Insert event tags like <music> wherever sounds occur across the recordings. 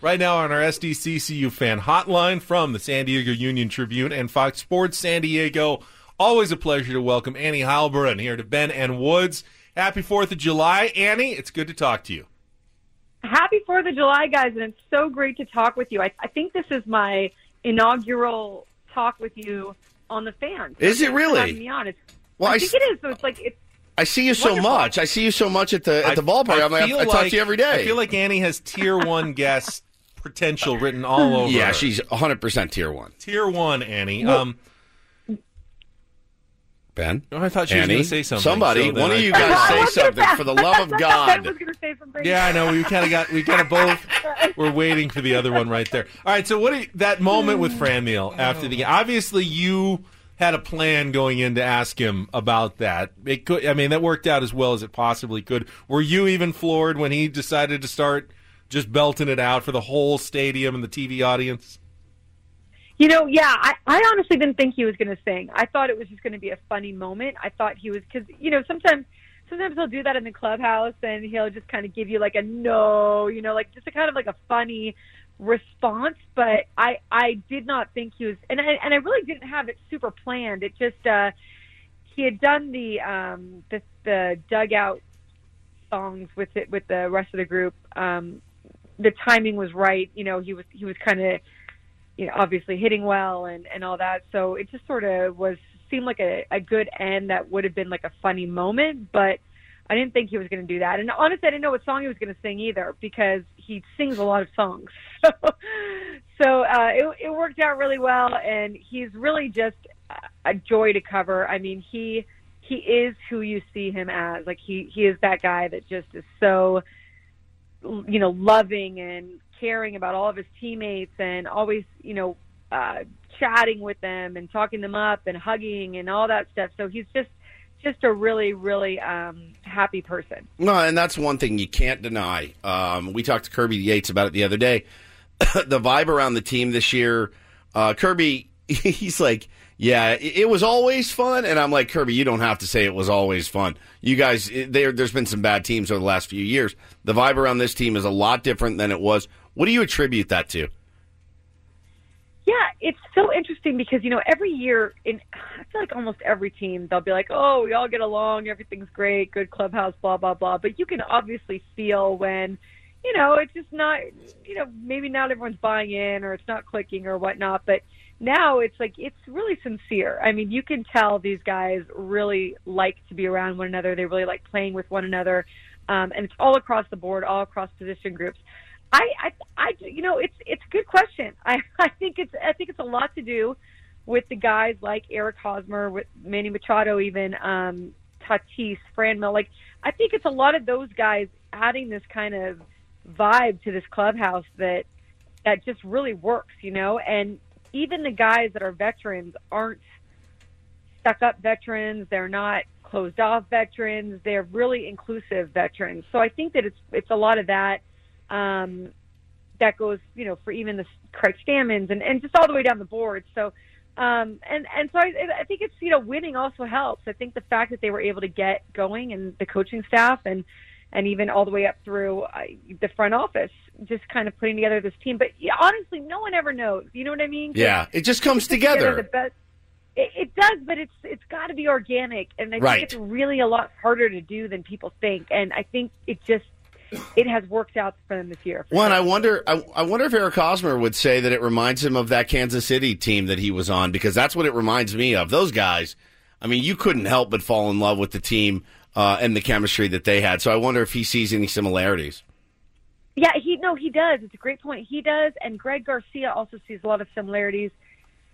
Right now on our SDCCU fan hotline from the San Diego Union Tribune and Fox Sports San Diego. Always a pleasure to welcome Annie Heilbrunn here to Ben and Woods. Happy 4th of July. Annie, it's good to talk to you. Happy 4th of July, guys, and it's so great to talk with you. I, I think this is my inaugural talk with you on the fans. Is it really? Having me on. It's, Well, I, I think s- it is. So it's like it's I see you so Wonderful. much. I see you so much at the at the ballpark. I'm like, I, I talk like- to you every day. I feel like Annie has tier one <laughs> guest potential written all <laughs> over. yeah, her. she's 100 percent tier one. tier one. Annie. Um, Ben, oh, I thought she was going to say something. somebody, so then one of you guys <laughs> say something for the love of <laughs> I God. was going to say something. Yeah, I know. We kind of got. We kind of both. We're waiting for the other one right there. All right. So what? Do you, that moment with Fran after the game? obviously you had a plan going in to ask him about that. It could. I mean, that worked out as well as it possibly could. Were you even floored when he decided to start just belting it out for the whole stadium and the TV audience? You know, yeah, I, I honestly didn't think he was going to sing. I thought it was just going to be a funny moment. I thought he was because you know sometimes sometimes he'll do that in the clubhouse and he'll just kind of give you like a no, you know, like just a kind of like a funny response. But I I did not think he was, and I, and I really didn't have it super planned. It just uh he had done the um the the dugout songs with it with the rest of the group. Um the timing was right. You know, he was he was kind of you know, obviously hitting well and, and all that. So it just sort of was seemed like a, a good end that would have been like a funny moment, but I didn't think he was going to do that. And honestly, I didn't know what song he was going to sing either because he sings a lot of songs. <laughs> So, so uh, it, it worked out really well, and he's really just a joy to cover. I mean, he he is who you see him as. Like he he is that guy that just is so you know loving and caring about all of his teammates and always you know uh chatting with them and talking them up and hugging and all that stuff so he's just just a really really um happy person No, and that's one thing you can't deny. Um, we talked to Kirby Yates about it the other day. <coughs> the vibe around the team this year, uh, Kirby, <laughs> he's like, yeah, it, was always fun, and I'm like, Kirby, you don't have to say it was always fun. You guys, there, there's been some bad teams over the last few years. The vibe around this team is a lot different than it was. What do you attribute that to? yeah it's so interesting because you know every year in i feel like almost every team they'll be like oh we all get along everything's great good clubhouse blah blah blah but you can obviously feel when you know it's just not you know maybe not everyone's buying in or it's not clicking or whatnot but now it's like it's really sincere i mean you can tell these guys really like to be around one another they really like playing with one another um, and it's all across the board all across position groups I, I, I, you know, it's it's a good question. <laughs> I, I think it's I think it's a lot to do with the guys like Eric Hosmer, with Manny Machado, even um, Tatis, Franmil. Like, I think it's a lot of those guys adding this kind of vibe to this clubhouse that that just really works, you know. And even the guys that are veterans aren't stuck up veterans. They're not closed off veterans. They're really inclusive veterans. So I think that it's it's a lot of that um, that goes, you know, for even the Craig Stammens and, and just all the way down the board. So, um, and, and so I, I think it's, you know, winning also helps. I think the fact that they were able to get going and the coaching staff and, and even all the way up through uh, the front office, just kind of putting together this team. But yeah, honestly, no one ever knows. You know what I mean? Yeah, it just comes put together together. The best, it, it does, but it's it's got to be organic, and I Right. think it's really a lot harder to do than people think. And I think it just it has worked out for them this year. One, I wonder. I, I wonder if Eric Hosmer would say that it reminds him of that Kansas City team that he was on, because that's what it reminds me of. Those guys. I mean, you couldn't help but fall in love with the team uh, and the chemistry that they had. So I wonder if he sees any similarities. Yeah, he no, he does. It's a great point. He does, and Greg Garcia also sees a lot of similarities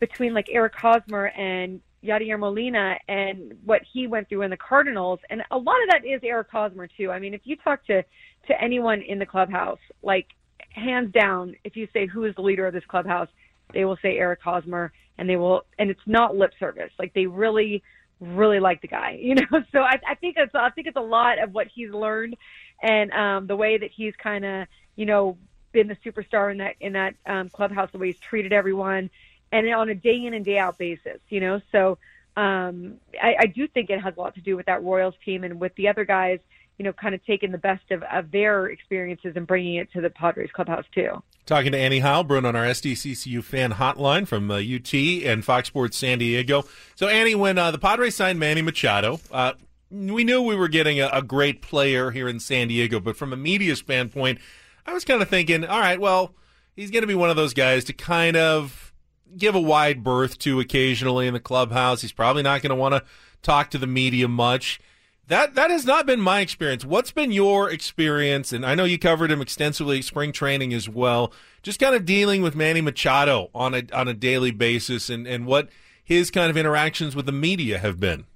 between like Eric Hosmer and Yadier Molina and what he went through in the Cardinals, and a lot of that is Eric Hosmer too. I mean, if you talk to to anyone in the clubhouse, like hands down, if you say who is the leader of this clubhouse, they will say Eric Hosmer, and they will, and it's not lip service. Like they really, really like the guy, <laughs> you know. So I, I think it's, I think it's a lot of what he's learned, and um, the way that he's kind of, you know, been the superstar in that in that um, clubhouse, the way he's treated everyone, and on a day in and day out basis, you know. So um, I, I do think it has a lot to do with that Royals team and with the other guys you know, kind of taking the best of, of their experiences and bringing it to the Padres clubhouse too. Talking to Annie Heilbrunn on our SDCCU fan hotline from uh, UT and Fox Sports San Diego. So, Annie, when uh, the Padres signed Manny Machado, uh, we knew we were getting a, a great player here in San Diego, but from a media standpoint, I was kind of thinking, all right, well, he's going to be one of those guys to kind of give a wide berth to occasionally in the clubhouse. He's probably not going to want to talk to the media much. That that has not been my experience. What's been your experience? And I know you covered him extensively spring training as well. Just kind of dealing with Manny Machado on a on a daily basis, and and what his kind of interactions with the media have been.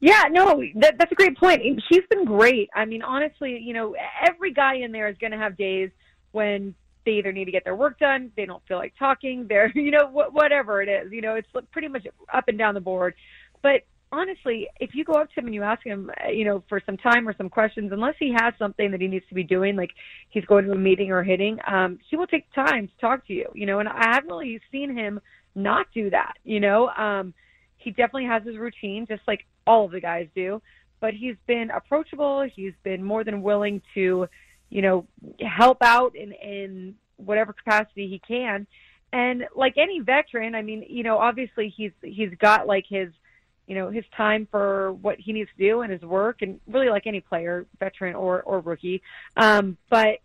Yeah, no, that, that's a great point. He's been great. I mean, honestly, you know, every guy in there is going to have days when they either need to get their work done, they don't feel like talking, they're, <laughs> you know, wh- whatever it is. You know, it's pretty much up and down the board. But honestly, if you go up to him and you ask him, uh, you know, for some time or some questions, unless he has something that he needs to be doing, like he's going to a meeting or hitting, um, he will take time to talk to you, you know, and I haven't really seen him not do that, you know. Um, he definitely has his routine, just like all of the guys do, but he's been approachable. He's been more than willing to, you know, help out in, in whatever capacity he can. And like any veteran, I mean, you know, obviously he's, he's got like his, you know his time for what he needs to do and his work and really like any player veteran or or rookie. Um but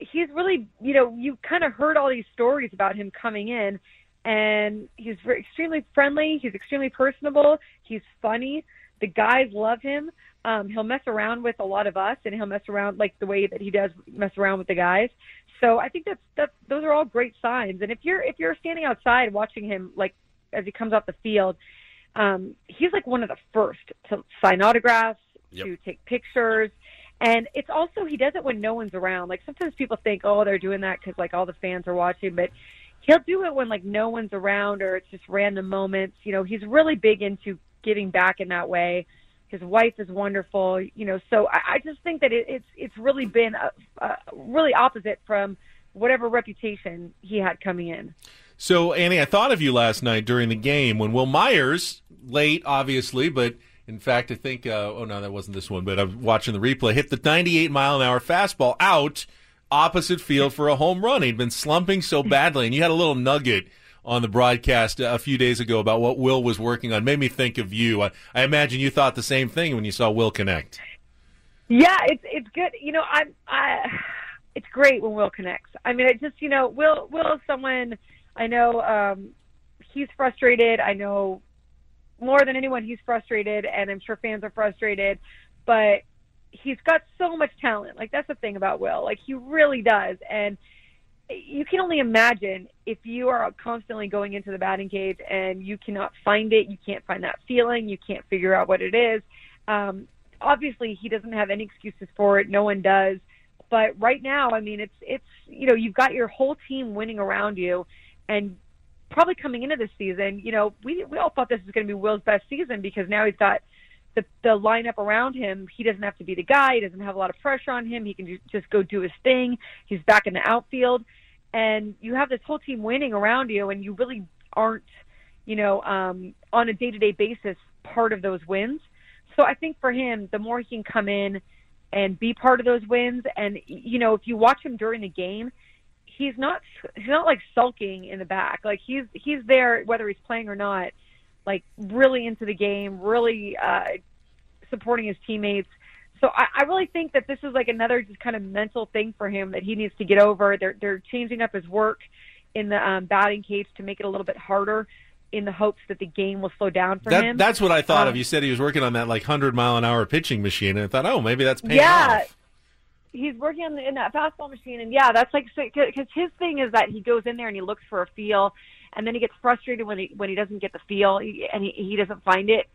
he's really you know you kind of heard all these stories about him coming in and he's very, extremely friendly he's extremely personable he's funny the guys love him. Um he'll mess around with a lot of us and he'll mess around like the way that he does mess around with the guys. So i think that's that's those are all great signs. And if you're if you're standing outside watching him like as he comes off the field um, he's like one of the first to sign autographs, yep. to take pictures. And it's also, he does it when no one's around. Like sometimes people think, oh, they're doing that because like all the fans are watching, but he'll do it when like no one's around or it's just random moments. You know, he's really big into giving back in that way. His wife is wonderful, you know. So I, I just think that it, it's it's really been a, a really opposite from whatever reputation he had coming in. So, Annie, I thought of you last night during the game when Wil Myers, late, obviously, but in fact, I think, uh, oh no, that wasn't this one, but I'm watching the replay, hit the 98 mile an hour fastball out opposite field for a home run. He'd been slumping so badly, and you had a little nugget on the broadcast a few days ago about what Wil was working on. Made me think of you. I, I imagine you thought the same thing when you saw Wil connect. Yeah, it's it's good. You know, I'm I. It's great when Wil connects. I mean, it just you know, Wil Wil is someone I know um, he's frustrated. I know more than anyone he's frustrated, and I'm sure fans are frustrated. But he's got so much talent. Like that's the thing about Wil. Like he really does, and you can only imagine if you are constantly going into the batting cage and you cannot find it, you can't find that feeling, you can't figure out what it is. Um, obviously, he doesn't have any excuses for it. No one does. But right now, I mean, it's it's you know you've got your whole team winning around you, and probably coming into this season, you know, we we all thought this was going to be Wil's best season because now he's got the the lineup around him. He doesn't have to be the guy. He doesn't have a lot of pressure on him. He can just go do his thing. He's back in the outfield, and you have this whole team winning around you, and you really aren't, you know, um, on a day to day basis part of those wins. So I think for him, the more he can come in and be part of those wins, and you know, if you watch him during the game, he's not he's not like sulking in the back. Like he's he's there whether he's playing or not, like really into the game, really uh, supporting his teammates. So I, I really think that this is like another just kind of mental thing for him that he needs to get over. They're they're changing up his work in the um, batting cage to make it a little bit harder in the hopes that the game will slow down for that, him. That's what I thought um, of. You said he was working on that like hundred mile an hour pitching machine, and I thought, oh, maybe that's paying yeah, off he's working on the, in that fastball machine, and yeah, that's like because his thing is that he goes in there and he looks for a feel, and then he gets frustrated when he when he doesn't get the feel and he he doesn't find it.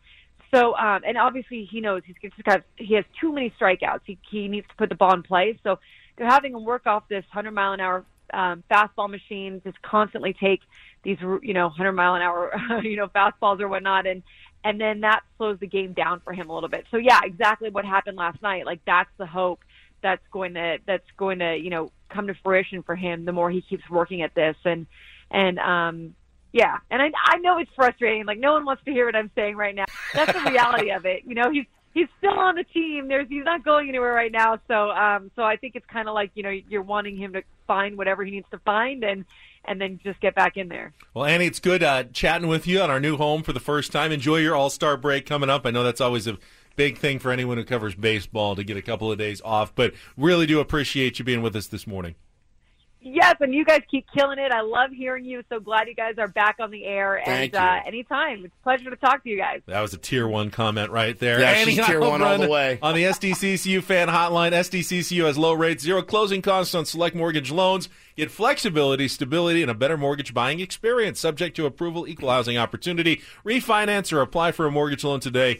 So, um, and obviously he knows he's just got he has too many strikeouts. He he needs to put the ball in play. So they're having him work off this 100 mile an hour um, fastball machine, just constantly take these you know 100 mile an hour <laughs> you know fastballs or whatnot, and and then that slows the game down for him a little bit. So yeah, exactly what happened last night. Like that's the hope that's going to that's going to you know come to fruition for him the more he keeps working at this. And and um yeah. And i i know it's frustrating. Like no one wants to hear what i'm saying right now. That's the reality of it. You know he's he's still on the team. There's he's not going anywhere right now. So um so i think it's kind of like you know you're wanting him to find whatever he needs to find and and then just get back in there. Well, Annie, it's good uh, chatting with you on our new home for the first time. Enjoy your All Star break coming up. I know that's always a big thing for anyone who covers baseball to get a couple of days off. But really do appreciate you being with us this morning. Yes, and you guys keep killing it. I love hearing you. So glad you guys are back on the air. Thank and uh, anytime, it's a pleasure to talk to you guys. That was a tier one comment right there. Yeah, Annie she's tier one all the way. On the SDCCU fan hotline, SDCCU has low rates, zero closing costs on select mortgage loans. Get flexibility, stability, and a better mortgage buying experience. Subject to approval, equal housing opportunity. Refinance or apply for a mortgage loan today